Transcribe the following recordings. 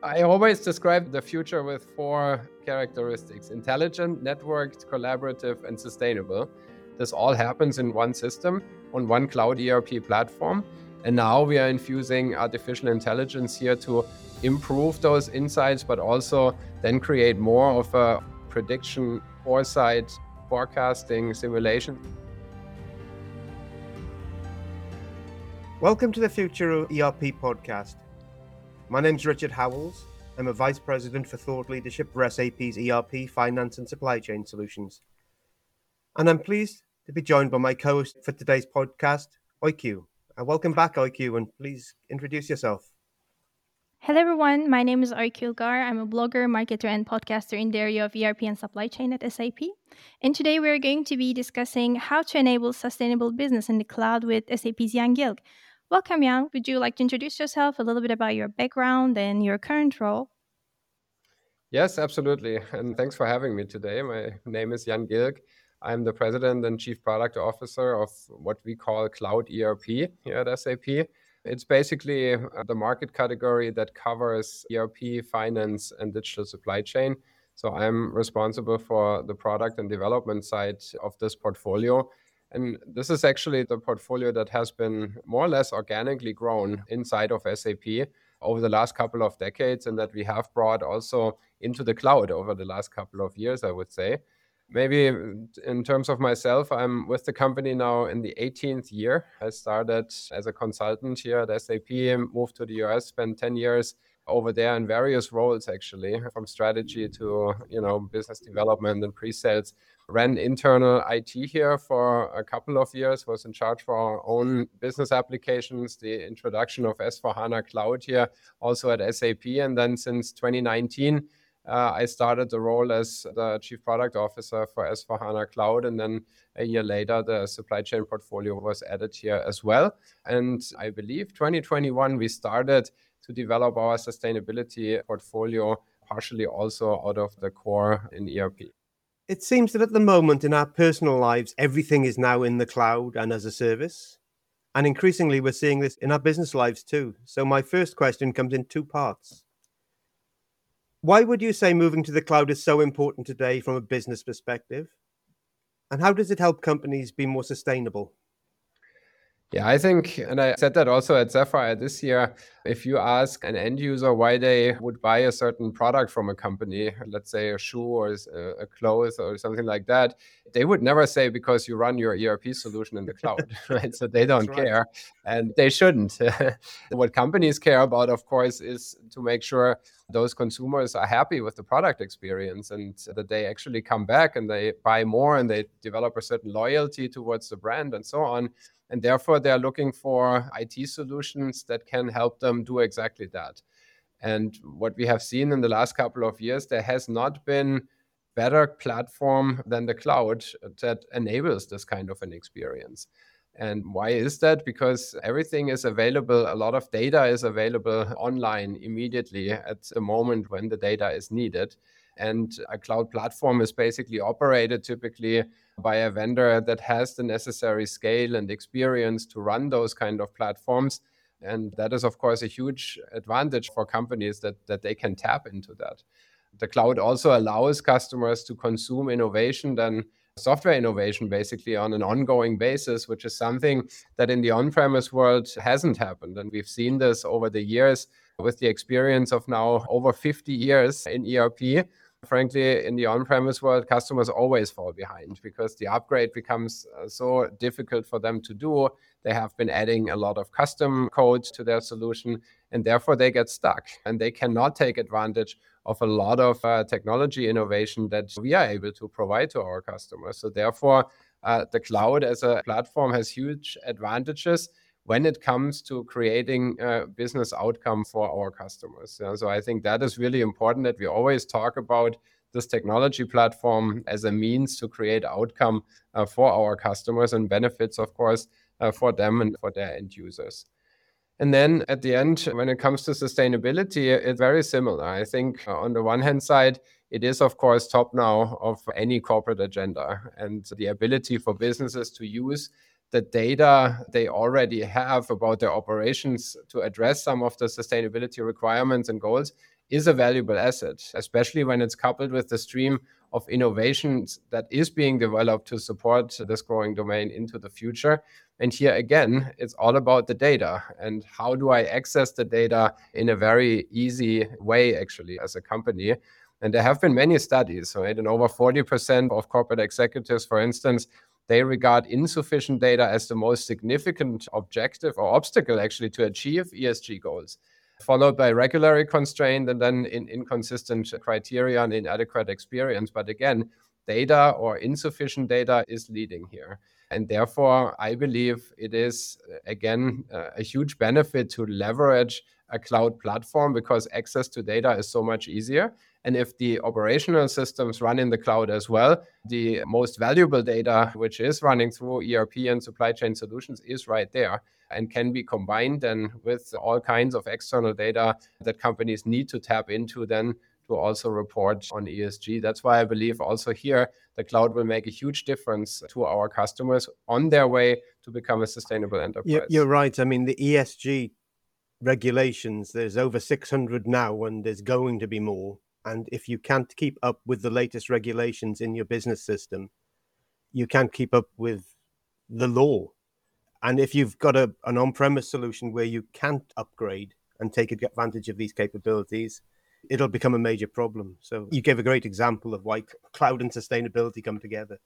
I always describe the future with four characteristics intelligent, networked, collaborative, and sustainable. This all happens in one system on one cloud ERP platform. And now we are infusing artificial intelligence here to improve those insights, but also then create more of a prediction, foresight, forecasting, simulation. Welcome to the Future ERP podcast. My name is Richard Howells. I'm a Vice President for Thought Leadership for SAP's ERP, Finance and Supply Chain Solutions. And I'm pleased to be joined by my co host for today's podcast, Oyku. Uh, welcome back, Oyku, and please introduce yourself. Hello, everyone. My name is Oyku Ilgar. I'm a blogger, marketer, and podcaster in the area of ERP and supply chain at SAP. And today we're going to be discussing how to enable sustainable business in the cloud with SAP's Jan Gilg. Welcome, Jan. Would you like to introduce yourself a little bit about your background and your current role? Yes, absolutely. And thanks for having me today. My name is Jan Gilg. I'm the president and chief product officer of what we call Cloud ERP here at SAP. It's basically uh, the market category that covers ERP, finance, and digital supply chain. So I'm responsible for the product and development side of this portfolio. And this is actually the portfolio that has been more or less organically grown inside of SAP over the last couple of decades, and that we have brought also into the cloud over the last couple of years, I would say maybe in terms of myself, I'm with the company now in the 18th year. I started as a consultant here at SAP, moved to the US, spent 10 years over there in various roles actually from strategy to you know business development and pre-sales ran internal IT here for a couple of years was in charge for our own business applications the introduction of S/4HANA cloud here also at SAP and then since 2019 uh, I started the role as the chief product officer for S/4HANA Cloud. And then a year later, the supply chain portfolio was added here as well. And I believe 2021, we started to develop our sustainability portfolio, partially also out of the core in ERP. It seems that at the moment in our personal lives, everything is now in the cloud and as a service. And increasingly, we're seeing this in our business lives too. So, my first question comes in two parts. Why would you say moving to the cloud is so important today from a business perspective? And how does it help companies be more sustainable? Yeah, I think, and I said that also at Sapphire this year. If you ask an end user why they would buy a certain product from a company, let's say a shoe or a clothes or something like that, they would never say because you run your ERP solution in the cloud, right? So they don't right. care and they shouldn't. what companies care about, of course, is to make sure those consumers are happy with the product experience and that they actually come back and they buy more and they develop a certain loyalty towards the brand and so on and therefore, they're looking for IT solutions that can help them do exactly that. And what we have seen in the last couple of years, there has not been better platform than the cloud that enables this kind of an experience. And why is that? Because everything is available, a lot of data is available online immediately at the moment when the data is needed. And a cloud platform is basically operated typically by a vendor that has the necessary scale and experience to run those kind of platforms. And that is, of course, a huge advantage for companies that, that they can tap into that. The cloud also allows customers to consume innovation then software innovation basically on an ongoing basis, which is something that in the on premise world hasn't happened. And we've seen this over the years with the experience of now over 50 years in ERP frankly, in the on premise world, customers always fall behind because the upgrade becomes uh, so difficult for them to do. They have been adding a lot of custom code to their solution, and therefore they get stuck and they cannot take advantage of a lot of uh, technology innovation that we are able to provide to our customers. So, therefore, uh, the cloud as a platform has huge advantages when it comes to creating a business outcome for our customers. So I think that is really important that we always talk about this technology platform as a means to create outcome uh, for our customers and benefits, of course, uh, for them and for their end users. And then at the end, when it comes to sustainability, it's very similar. I think uh, on the one hand side, it is, of course, top now of any corporate agenda and the ability for businesses to use the data they already have about their operations to address some of the sustainability requirements and goals is a valuable asset, especially when it's coupled with the stream of innovations that is being developed to support this growing domain into the future. And here again, it's all about the data and how do I access the data in a very easy way, actually, as a company. And there have been many studies, right? And over 40% of corporate executives, for instance, they regard insufficient data as the most significant objective or obstacle actually to achieve ESG goals followed by regulatory constraint and then in inconsistent criteria and inadequate experience. But again, data or insufficient data is leading here. And therefore, I believe it is, again, uh, a huge benefit to leverage a cloud platform because access to data is so much easier. And if the operational systems run in the cloud as well, the most valuable data, which is running through ERP and supply chain solutions, is right there and can be combined then with all kinds of external data that companies need to tap into then to also report on ESG. That's why I believe also here the cloud will make a huge difference to our customers on their way to become a sustainable enterprise. You're right. I mean, the ESG regulations, there's over 600 now, and there's going to be more. And if you can't keep up with the latest regulations in your business system, you can't keep up with the law. And if you've got a, an on premise solution where you can't upgrade and take advantage of these capabilities, it'll become a major problem. So you gave a great example of why cloud and sustainability come together.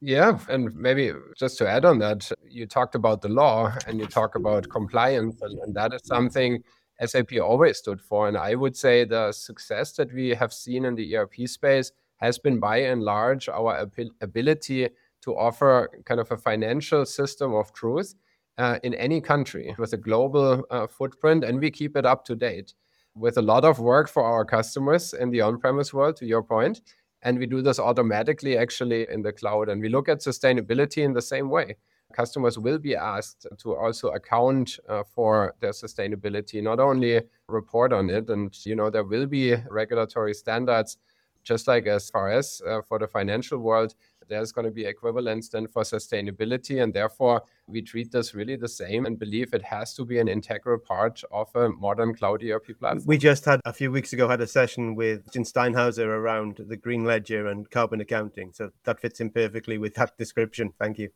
Yeah, and maybe just to add on that, you talked about the law and you talk about compliance, and, and that is something SAP always stood for. And I would say the success that we have seen in the ERP space has been by and large our ab- ability to offer kind of a financial system of truth uh, in any country with a global uh, footprint, and we keep it up to date with a lot of work for our customers in the on-premise world. To your point, and we do this automatically actually in the cloud, and we look at sustainability in the same way. Customers will be asked to also account uh, for their sustainability, not only report on it, and you know there will be regulatory standards just like IFRS uh, for the financial world, there's going to be equivalence then for sustainability. And therefore, we treat this really the same and believe it has to be an integral part of a modern cloud ERP platform. We just had a few weeks ago had a session with Jim Steinhauser around the green ledger and carbon accounting. So that fits in perfectly with that description. Thank you.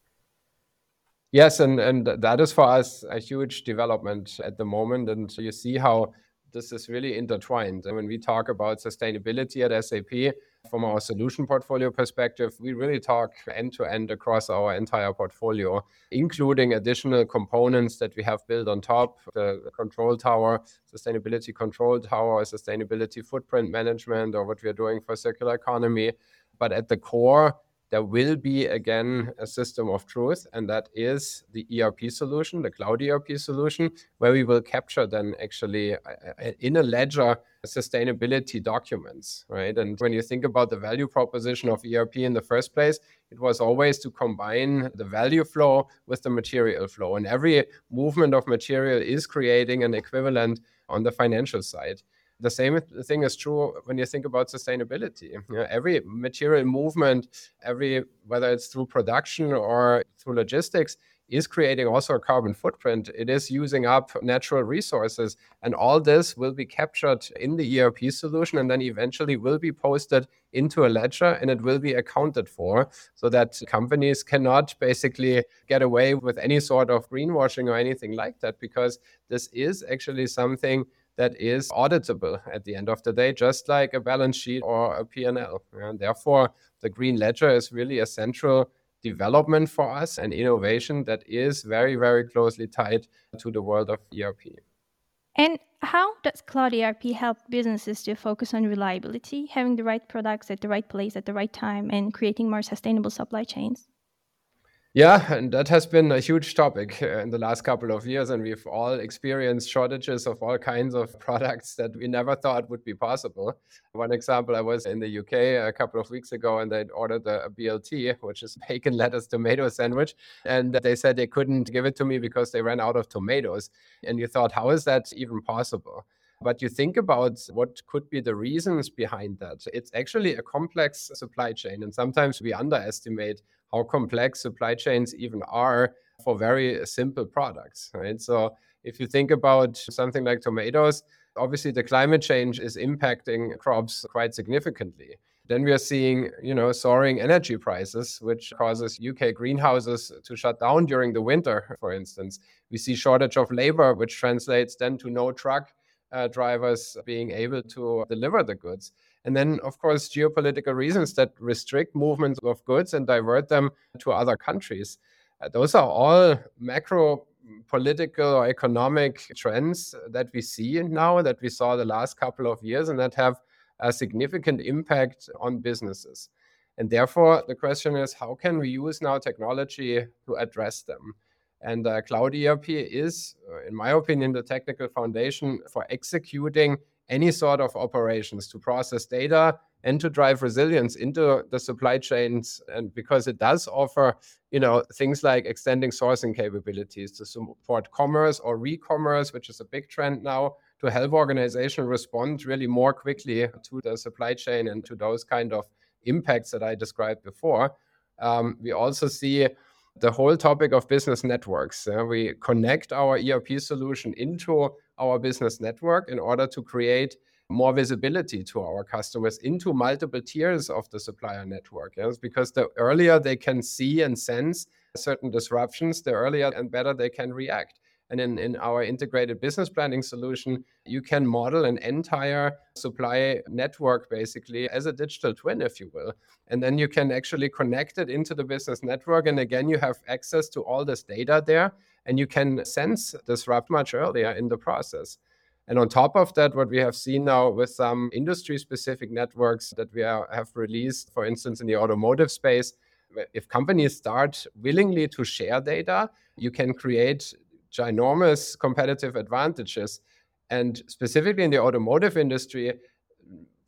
Yes, and, and that is for us a huge development at the moment. And you see how this is really intertwined. And when we talk about sustainability at SAP, from our solution portfolio perspective, we really talk end to end across our entire portfolio, including additional components that we have built on top the control tower, sustainability control tower, sustainability footprint management, or what we are doing for circular economy. But at the core, there will be again a system of truth, and that is the ERP solution, the cloud ERP solution, where we will capture then actually uh, uh, in a ledger sustainability documents, right? And when you think about the value proposition of ERP in the first place, it was always to combine the value flow with the material flow. And every movement of material is creating an equivalent on the financial side the same thing is true when you think about sustainability. You know, every material movement, every whether it's through production or through logistics, is creating also a carbon footprint. It is using up natural resources, and all this will be captured in the ERP solution, and then eventually will be posted into a ledger, and it will be accounted for, so that companies cannot basically get away with any sort of greenwashing or anything like that, because this is actually something that is auditable at the end of the day, just like a balance sheet or a P&L. And therefore, the green ledger is really a central development for us and innovation that is very, very closely tied to the world of ERP. And how does Cloud ERP help businesses to focus on reliability, having the right products at the right place at the right time, and creating more sustainable supply chains? Yeah, and that has been a huge topic uh, in the last couple of years. And we've all experienced shortages of all kinds of products that we never thought would be possible. One example I was in the UK a couple of weeks ago and they ordered a, BLT, which is bacon, lettuce, tomato sandwich. And they said they couldn't give it to me because they ran out of tomatoes. And you thought, how is that even possible? But you think about what could be the reasons behind that. It's actually a complex supply chain. And sometimes we underestimate how complex supply chains even are for very simple products, right? So if you think about something like tomatoes, obviously the climate change is impacting crops quite significantly. Then we are seeing, you know, soaring energy prices, which causes UK greenhouses to shut down during the winter, for instance. We see shortage of labor, which translates then to no truck uh, drivers being able to deliver the goods. And then, of course, geopolitical reasons that restrict movements of goods and divert them to other countries. Uh, those are all macro political or economic trends that we see now, that we saw the last couple of years, and that have a significant impact on businesses. And therefore, the question is how can we use now technology to address them? And uh, Cloud ERP is, uh, in my opinion, the technical foundation for executing any sort of operations to process data and to drive resilience into the supply chains and because it does offer you know things like extending sourcing capabilities to support commerce or re-commerce which is a big trend now to help organizations respond really more quickly to the supply chain and to those kind of impacts that i described before um, we also see the whole topic of business networks. Uh, we connect our ERP solution into our business network in order to create more visibility to our customers into multiple tiers of the supplier network. Yes? Because the earlier they can see and sense certain disruptions, the earlier and better they can react. And in, in our integrated business planning solution, you can model an entire supply network basically as a digital twin, if you will. And then you can actually connect it into the business network. And again, you have access to all this data there and you can sense disrupt much earlier in the process. And on top of that, what we have seen now with some industry specific networks that we are, have released, for instance, in the automotive space, if companies start willingly to share data, you can create ginormous competitive advantages. And specifically in the automotive industry,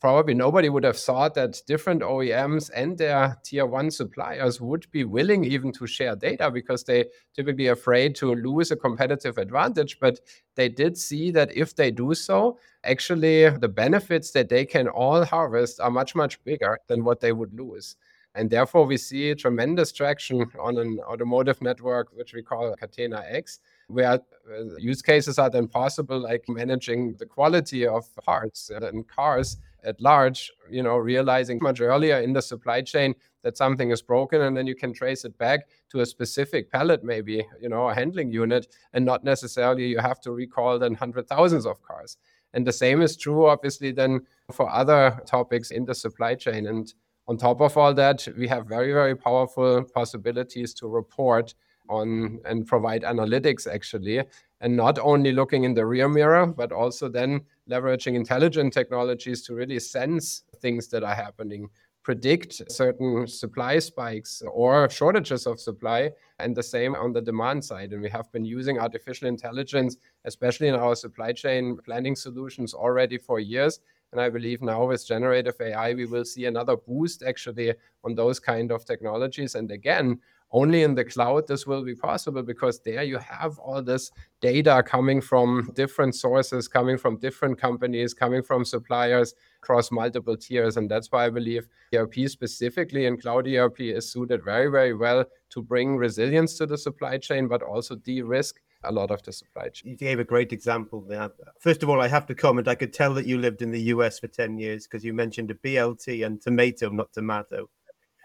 probably nobody would have thought that different OEMs and their tier one suppliers would be willing even to share data because they typically afraid to lose a competitive advantage. But they did see that if they do so, actually the benefits that they can all harvest are much, much bigger than what they would lose. And therefore, we see tremendous traction on an automotive network, which we call Catena X, where uh, use cases are then possible, like managing the quality of parts and cars at large, you know, realizing much earlier in the supply chain that something is broken and then you can trace it back to a specific pallet maybe you know a handling unit and not necessarily you have to recall then hundred thousands of cars. And the same is true obviously then for other topics in the supply chain. And on top of all that, we have very, very powerful possibilities to report on and provide analytics actually, and not only looking in the rear mirror, but also then leveraging intelligent technologies to really sense things that are happening, predict certain supply spikes or shortages of supply, and the same on the demand side. And we have been using artificial intelligence, especially in our supply chain planning solutions, already for years and I believe now with generative AI, we will see another boost actually on those kind of technologies. And again, only in the cloud this will be possible because there you have all this data coming from different sources, coming from different companies, coming from suppliers across multiple tiers. And that's why I believe ERP specifically in cloud ERP is suited very, very well to bring resilience to the supply chain, but also de risk a lot of the supply chain. You gave a great example there. First of all, I have to comment. I could tell that you lived in the US for 10 years because you mentioned a BLT and tomato, not tomato.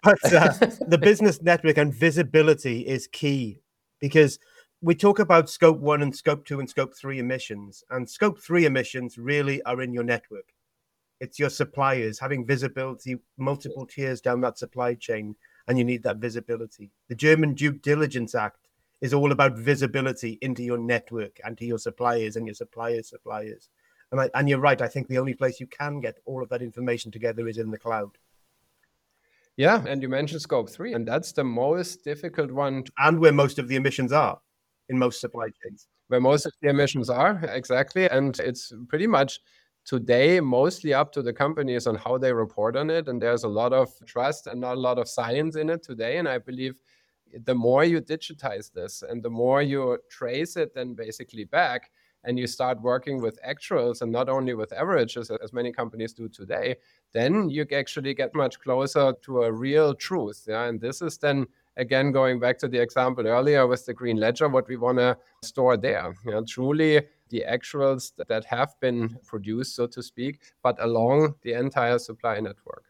But uh, the business network and visibility is key because we talk about scope one and scope two and scope three emissions, and scope three emissions really are in your network. It's your suppliers having visibility multiple tiers down that supply chain, and you need that visibility. The German Due Diligence Act is all about visibility into your network and to your suppliers and your suppliers' suppliers. And, I, and you're right. I think the only place you can get all of that information together is in the cloud. Yeah, and you mentioned scope three, and that's the most difficult one. And where most of the emissions are in most supply chains. Where most of the emissions are, exactly. And it's pretty much today mostly up to the companies on how they report on it. And there's a lot of trust and not a lot of science in it today. And I believe the more you digitize this and the more you trace it then basically back and you start working with actuals and not only with averages as many companies do today then you actually get much closer to a real truth yeah and this is then again going back to the example earlier with the green ledger what we want to store there you know, truly the actuals that have been produced, so to speak, but along the entire supply network.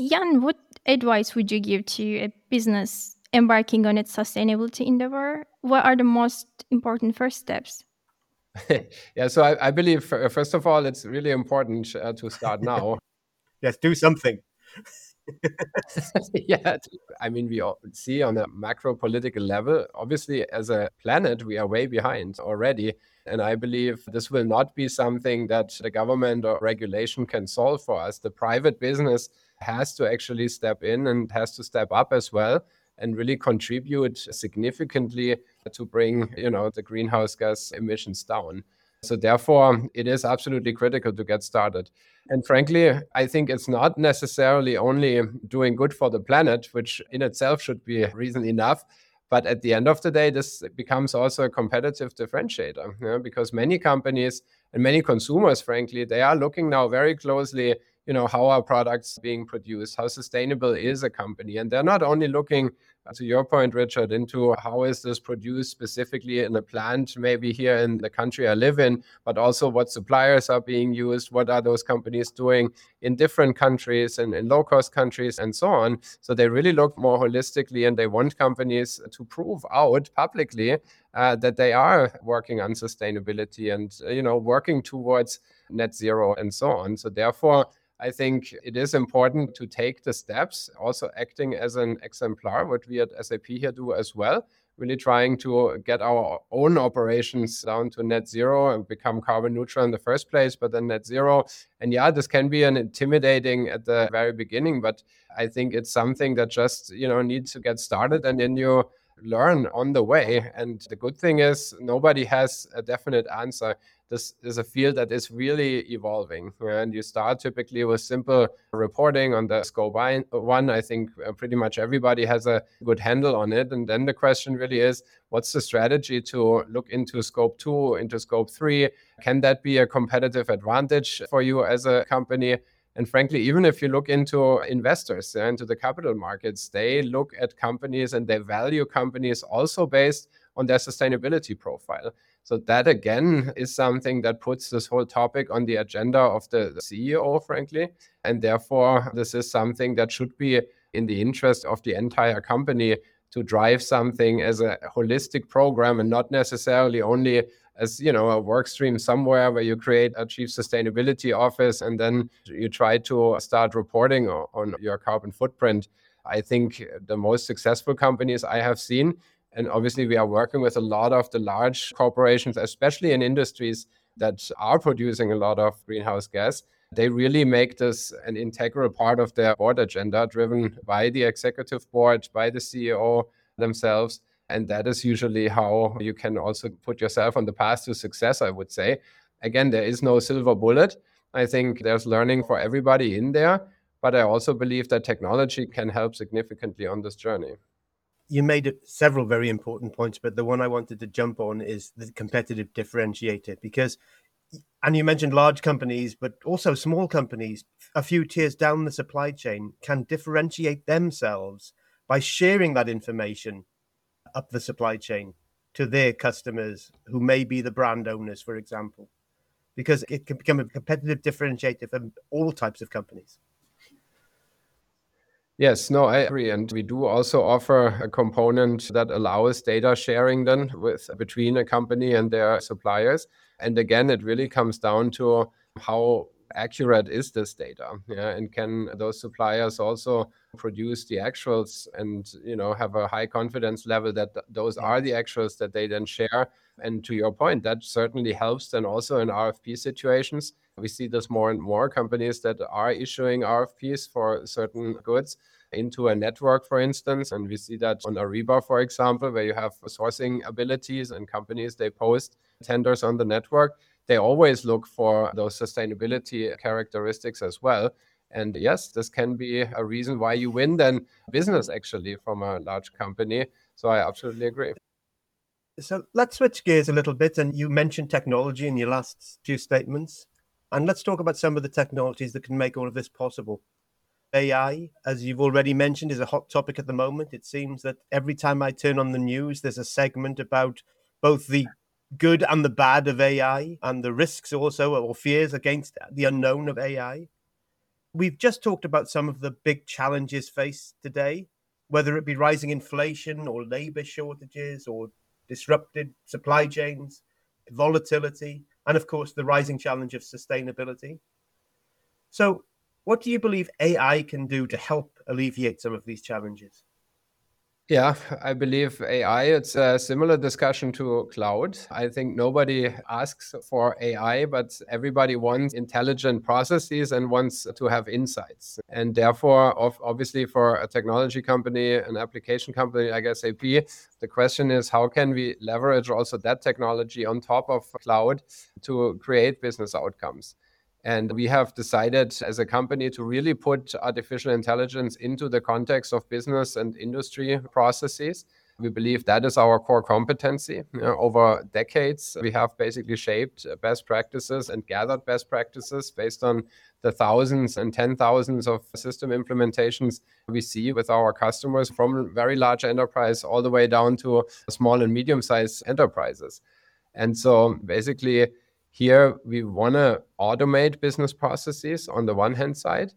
Jan, what advice would you give to a business embarking on its sustainability endeavor? What are the most important first steps? yeah, so I, I, believe, first of all, it's really important uh, to start now. yes, do something. yeah, I mean, we see on a macro political level, obviously, as a planet, we are way behind already. And I believe this will not be something that the government or regulation can solve for us. The private business has to actually step in and has to step up as well and really contribute significantly to bring you know the greenhouse gas emissions down. So therefore it is absolutely critical to get started. And frankly i think it's not necessarily only doing good for the planet which in itself should be reason enough but at the end of the day this becomes also a competitive differentiator you know, because many companies and many consumers frankly they are looking now very closely you know how are products being produced how sustainable is a company and they're not only looking to your point, Richard, into how is this produced specifically in a plant, maybe here in the country I live in, but also what suppliers are being used, what are those companies doing in different countries and in low cost countries and so on. So they really look more holistically and they want companies to prove out publicly uh, that they are working on sustainability and, uh, you know, working towards net zero and so on. So therefore, I think it is important to take the steps, also acting as an exemplar, what we at SAP here do as well, really trying to get our own operations down to net zero and become carbon neutral in the first place, but then net zero. And yeah, this can be an intimidating at the very beginning, but I think it's something that just, you know, needs to get started and then you learn on the way. And the good thing is nobody has a definite answer this is a field that is really evolving. And you start typically with simple reporting on the scope one. I think uh, pretty much everybody has a good handle on it. And then the question really is what's the strategy to look into scope two, into scope three? Can that be a competitive advantage for you as a company? And frankly, even if you look into investors, uh, into the capital markets, they look at companies and they value companies also based on their sustainability profile. So that again is something that puts this whole topic on the agenda of the CEO, frankly. And therefore, this is something that should be in the interest of the entire company to drive something as a holistic program and not necessarily only as you know a work stream somewhere where you create a chief sustainability office and then you try to start reporting on your carbon footprint i think the most successful companies i have seen and obviously, we are working with a lot of the large corporations, especially in industries that are producing a lot of greenhouse gas. They really make this an integral part of their board agenda, driven by the executive board, by the CEO themselves. And that is usually how you can also put yourself on the path to success, I would say. Again, there is no silver bullet. I think there's learning for everybody in there. But I also believe that technology can help significantly on this journey you made several very important points, but the one I wanted to jump on is the competitive differentiator because, and you mentioned large companies, but also small companies, a few tiers down the supply chain can differentiate themselves by sharing that information up the supply chain to their customers who may be the brand owners, for example, because it can become a competitive differentiator for all types of companies. Yes, no, I agree. And we do also offer a component that allows data sharing then with between a company and their suppliers. And again, it really comes down to how accurate is this data yeah and can those suppliers also produce the actuals and you know have a high confidence level that th- those are the actuals that they then share and to your point that certainly helps then also in rfp situations we see this more and more companies that are issuing RFPs for certain goods into a network, for instance. And we see that on Ariba, for example, where you have sourcing abilities and companies, they post tenders on the network. They always look for those sustainability characteristics as well. And yes, this can be a reason why you win then business actually from a large company. So I absolutely agree. So let's switch gears a little bit. And you mentioned technology in your last few statements. And let's talk about some of the technologies that can make all of this possible. AI, as you've already mentioned, is a hot topic at the moment. It seems that every time I turn on the news, there's a segment about both the good and the bad of AI and the risks also or fears against the unknown of AI. We've just talked about some of the big challenges faced today, whether it be rising inflation or labor shortages or disrupted supply chains, volatility, and of course the rising challenge of sustainability. So, what do you believe AI can do to help alleviate some of these challenges? Yeah, I believe AI, it's a similar discussion to cloud. I think nobody asks for AI, but everybody wants intelligent processes and wants to have insights. And therefore, obviously, for a technology company, an application company like SAP, the question is how can we leverage also that technology on top of cloud to create business outcomes? And we have decided as a company to really put artificial intelligence into the context of business and industry processes. We believe that is our core competency. You know, over decades, we have basically shaped best practices and gathered best practices based on the thousands and ten thousands of system implementations we see with our customers from very large enterprise all the way down to small and medium sized enterprises. And so basically, here, we want to automate business processes on the one hand side.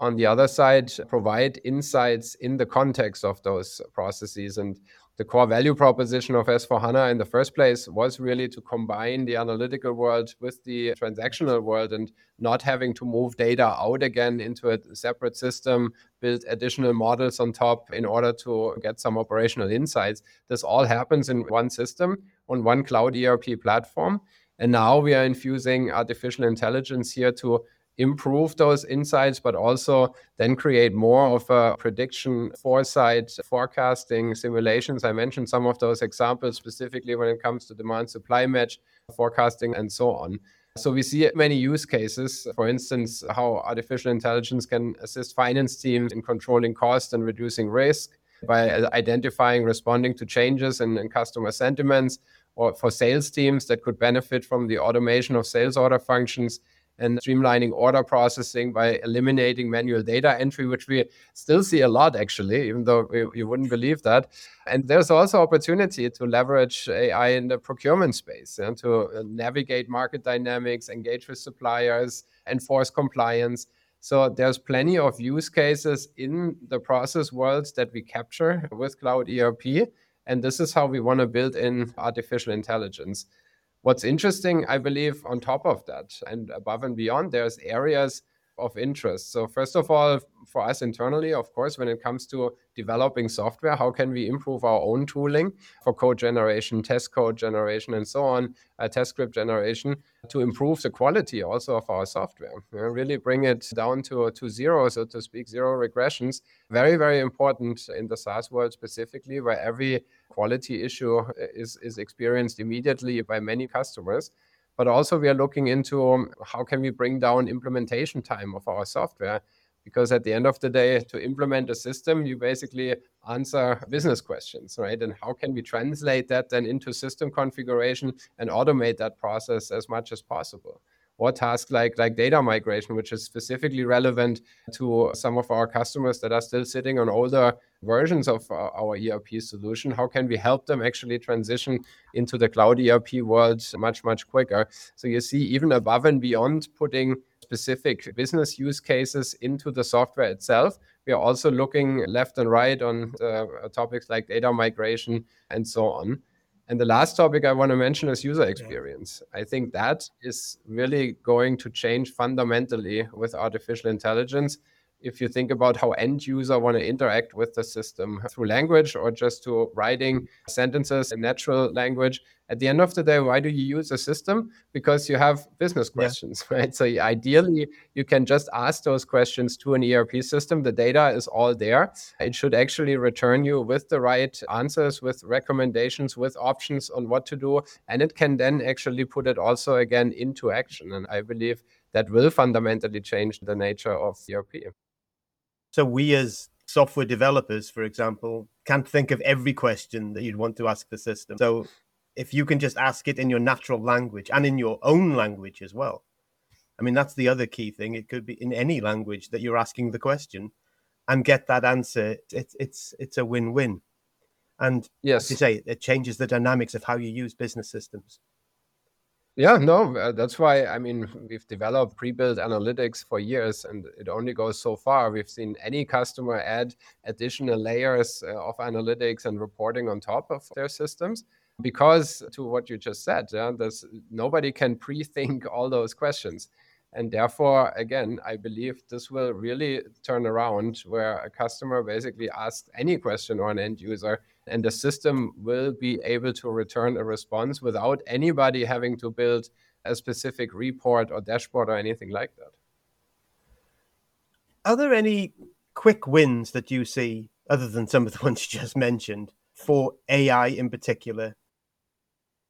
On the other side, provide insights in the context of those processes. And the core value proposition of S/4HANA in the first place was really to combine the analytical world with the transactional world and not having to move data out again into a separate system, build additional models on top in order to get some operational insights. This all happens in one system on one cloud ERP platform. And now we are infusing artificial intelligence here to improve those insights, but also then create more of a prediction, foresight, forecasting simulations. I mentioned some of those examples specifically when it comes to demand supply match, forecasting, and so on. So we see many use cases, for instance, how artificial intelligence can assist finance teams in controlling cost and reducing risk by identifying, responding to changes in, in customer sentiments, or for sales teams that could benefit from the automation of sales order functions and streamlining order processing by eliminating manual data entry, which we still see a lot actually, even though you wouldn't believe that. And there's also opportunity to leverage AI in the procurement space and to uh, navigate market dynamics, engage with suppliers, enforce compliance. So there's plenty of use cases in the process worlds that we capture with Cloud ERP. And this is how we want to build in artificial intelligence. What's interesting, I believe, on top of that and above and beyond, there's areas of interest. So, first of all, for us internally, of course, when it comes to developing software, how can we improve our own tooling for code generation, test code generation, and so on, uh, test script generation to improve the quality also of our software? You know, really bring it down to, to zero, so to speak, zero regressions. Very, very important in the SaaS world specifically, where every quality issue is, is experienced immediately by many customers but also we are looking into um, how can we bring down implementation time of our software? Because at the end of the day to implement a system you basically answer business questions right? And how can we translate that then into system configuration and automate that process as much as possible or tasks like like data migration, which is specifically relevant to some of our customers that are still sitting on older versions of our ERP solution. How can we help them actually transition into the cloud ERP world much much quicker? So you see, even above and beyond putting specific business use cases into the software itself. We are also looking left and right on uh, topics like data migration and so on. And the last topic I want to mention is user experience. I think that is really going to change fundamentally with artificial intelligence if you think about how end user want to interact with the system through language or just to writing sentences in natural language at the end of the day why do you use a system? Because you have business questions yeah. right? So ideally you can just ask those questions to an erp system. The data is all there. It should actually return you with the right answers with recommendations with options on what to do. And it can then actually put it also again into action. And i believe that will fundamentally change the nature of erp so we as software developers, for example, can't think of every question that you'd want to ask the system. So if you can just ask it in your natural language and in your own language as well. I mean, that's the other key thing. It could be in any language that you're asking the question and get that answer. It's it's it's a win-win. And yes, as you say, it changes the dynamics of how you use business systems. Yeah, no, uh, that's why I mean we've developed pre-built analytics for years, and it only goes so far. We've seen any customer add additional layers uh, of analytics and reporting on top of their systems, because to what you just said, yeah, there's nobody can pre-think all those questions. And therefore, again, I believe this will really turn around where a customer basically asks any question or an end user, and the system will be able to return a response without anybody having to build a specific report or dashboard or anything like that. Are there any quick wins that you see, other than some of the ones you just mentioned, for AI in particular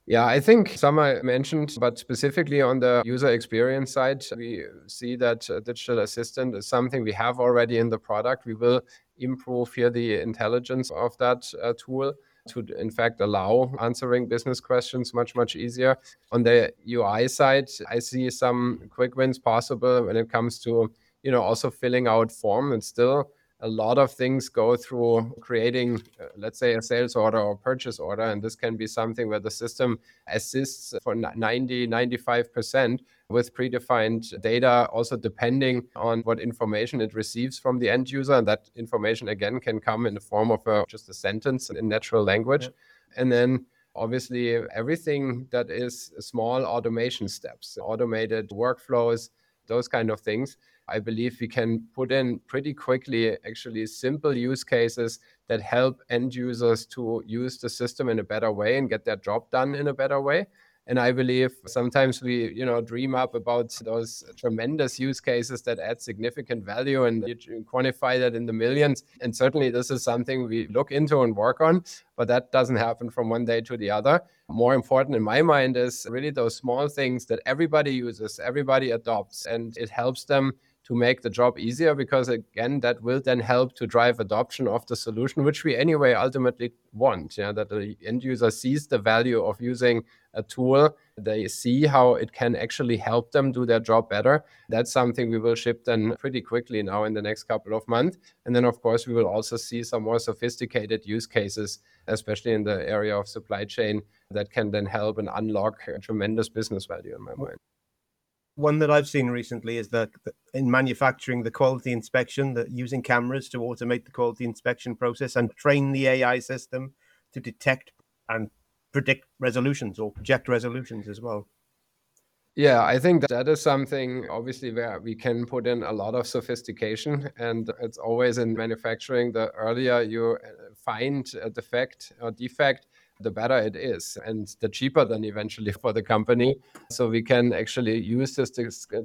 yeah, I think some I mentioned, but specifically on the user experience side, we see that digital assistant is something we have already in the product. We will improve here the intelligence of that uh, tool to in fact allow answering business questions much much easier on the ui side i see some quick wins possible when it comes to you know also filling out form and still a lot of things go through creating, uh, let's say, a sales order or purchase order. And this can be something where the system assists for 90, 95% with predefined data, also depending on what information it receives from the end user. And that information, again, can come in the form of a, just a sentence in natural language. Yeah. And then obviously everything that is small automation steps, automated workflows, those kind of things I believe we can put in pretty quickly actually simple use cases that help end users to use the system in a better way and get their job done in a better way. And I believe sometimes we, you know, dream up about those tremendous use cases that add significant value and you quantify that in the millions. And certainly this is something we look into and work on, but that doesn't happen from one day to the other. More important in my mind is really those small things that everybody uses, everybody adopts, and it helps them to make the job easier because again that will then help to drive adoption of the solution which we anyway ultimately want yeah that the end user sees the value of using a tool. They see how it can actually help them do their job better. That's something we will ship then pretty quickly now in the next couple of months. And then of course we will also see some more sophisticated use cases especially in the area of supply chain that can then help and unlock tremendous business value in my mind one that I've seen recently is that in manufacturing, the quality inspection, that using cameras to automate the quality inspection process and train the AI system to detect and predict resolutions or project resolutions as well. Yeah, I think that, is something obviously where we can put in a lot of sophistication. And it's always in manufacturing, the earlier you uh, find a defect or defect, the better it is and the cheaper then eventually for the company. So we can actually use this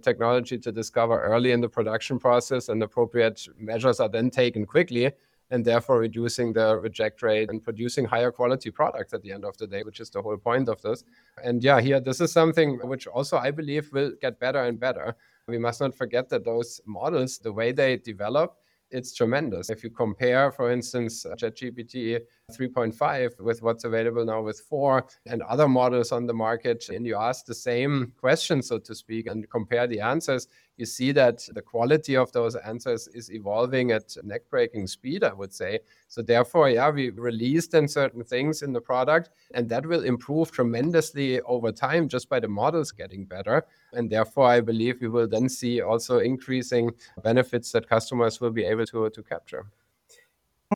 technology to discover early in the production process and appropriate measures are then taken quickly and therefore reducing the reject rate and producing higher quality products at the end of the day, which is the whole point of this. And yeah, here, this is something which also I believe will get better and better. We must not forget that those models, the way they develop, it's tremendous. If you compare, for instance, uh, ChatGPT 3.5 with what's available now with 4 and other models on the market, and you ask the same question, so to speak, and compare the answers, you see that the quality of those answers is evolving at neck breaking speed, I would say. So, therefore, yeah, we released then certain things in the product, and that will improve tremendously over time just by the models getting better. And therefore, I believe we will then see also increasing benefits that customers will be able to, to capture.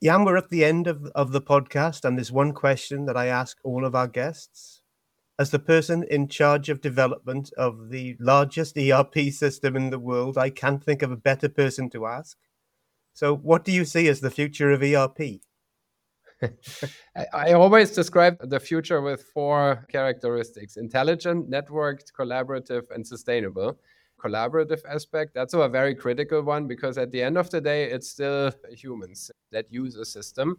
Jan, we're at the end of, of the podcast, and there's one question that I ask all of our guests. As the person in charge of development of the largest ERP system in the world, I can't think of a better person to ask. So, what do you see as the future of ERP? I always describe the future with four characteristics intelligent, networked, collaborative, and sustainable. Collaborative aspect, that's a very critical one because at the end of the day, it's still humans that use a system,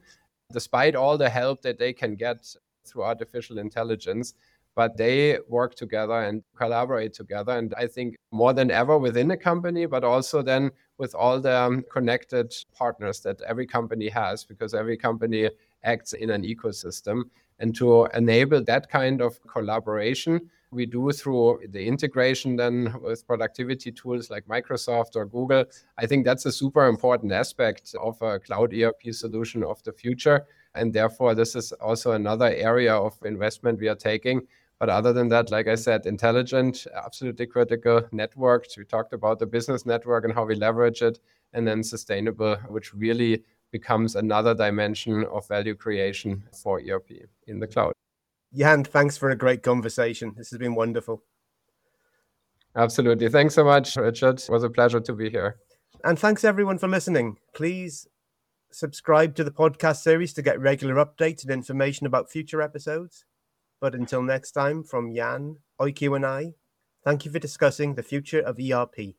despite all the help that they can get through artificial intelligence but they work together and collaborate together. And I think more than ever within a company, but also then with all the um, connected partners that every company has, because every company acts in an ecosystem. And to enable that kind of collaboration, we do through the integration then with productivity tools like Microsoft or Google. I think that's a super important aspect of a cloud ERP solution of the future. And therefore, this is also another area of investment we are taking But other than that, like I said, intelligent, absolutely critical, networked. We talked about the business network and how we leverage it, and then sustainable, which really becomes another dimension of value creation for ERP in the cloud. Jan, thanks for a great conversation. This has been wonderful. Absolutely. Thanks so much, Richard. It was a pleasure to be here. And thanks everyone for listening. Please subscribe to the podcast series to get regular updates and information about future episodes. But until next time, from Jan, Oyku, and I, thank you for discussing the future of ERP.